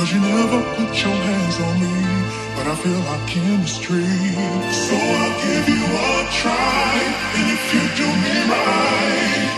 Cause you never put your hands on me, but I feel our chemistry. So I'll give you a try, and if you do me right.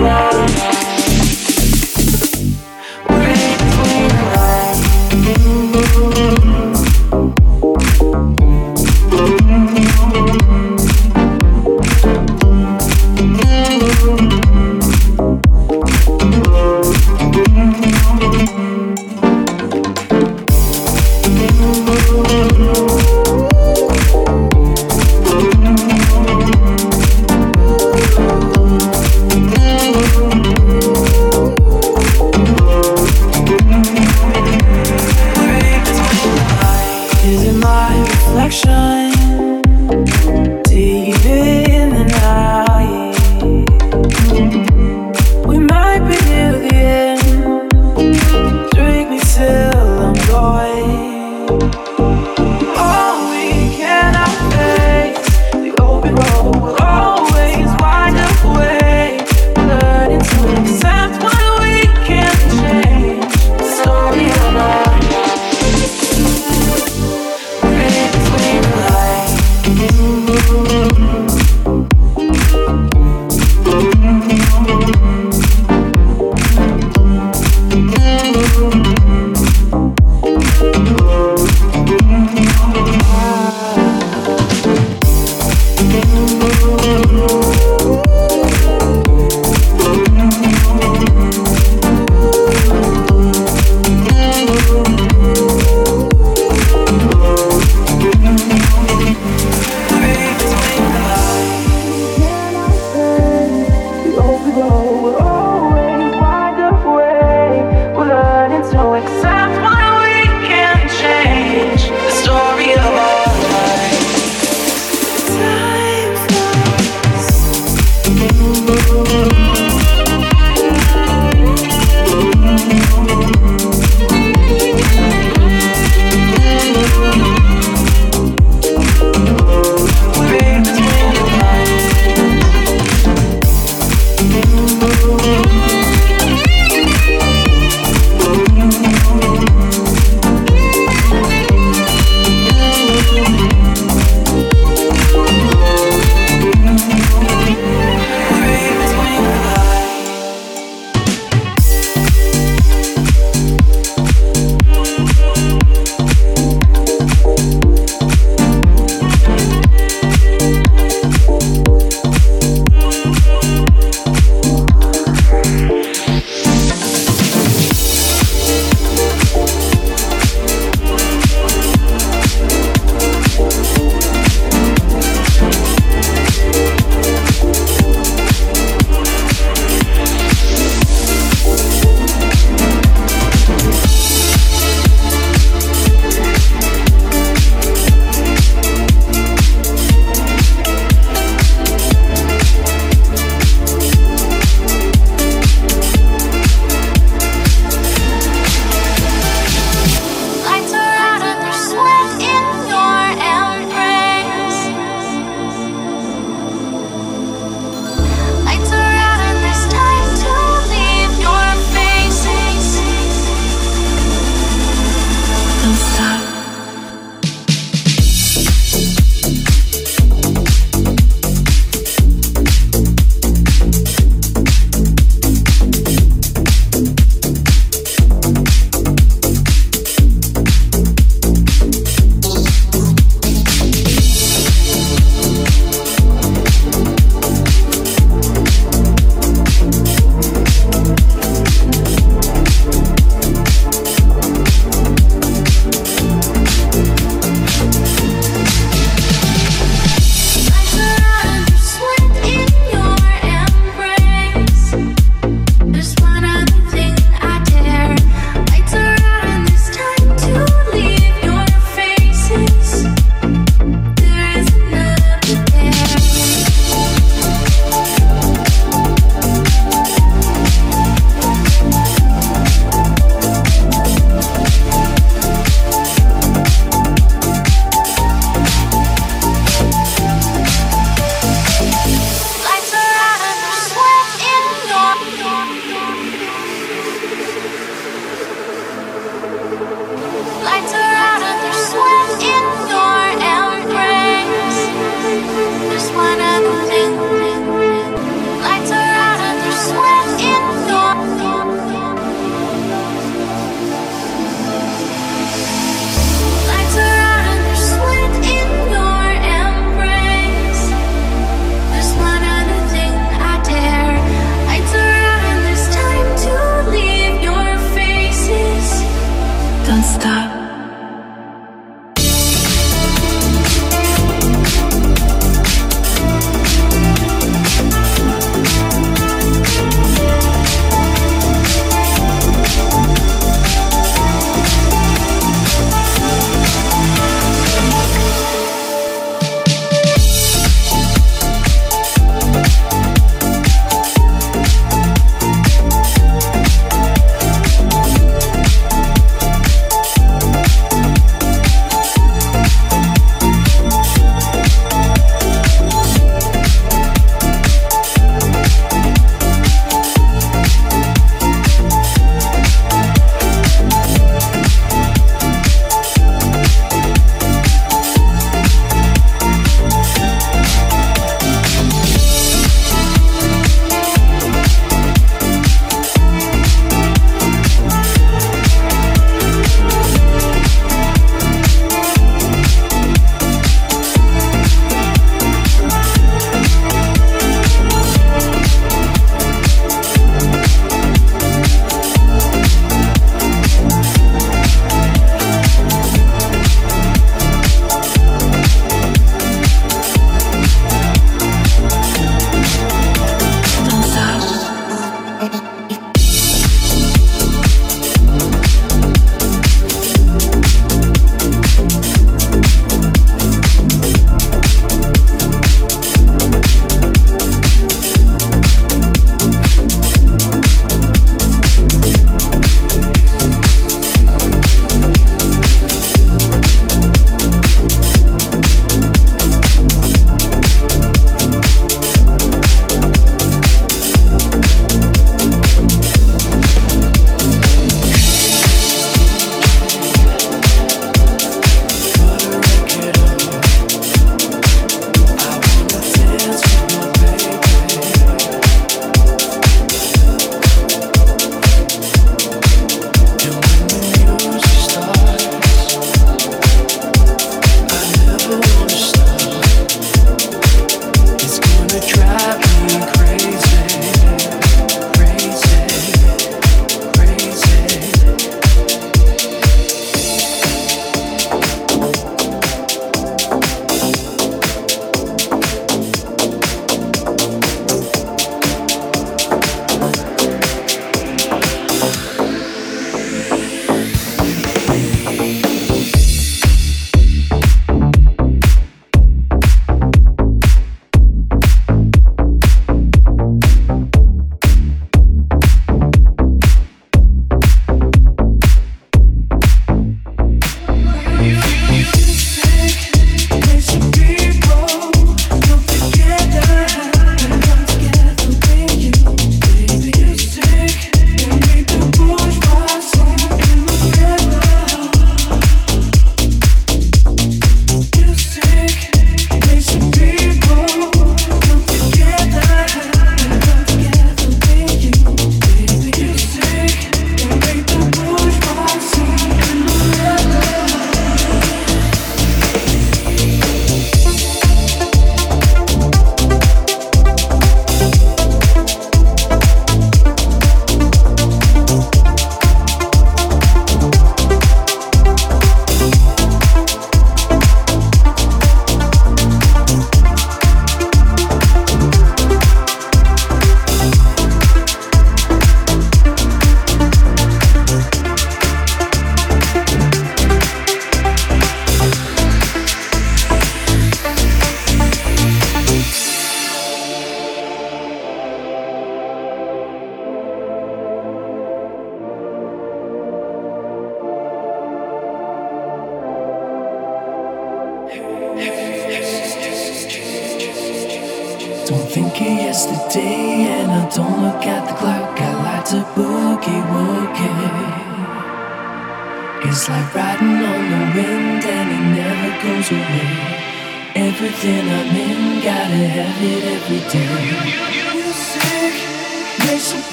na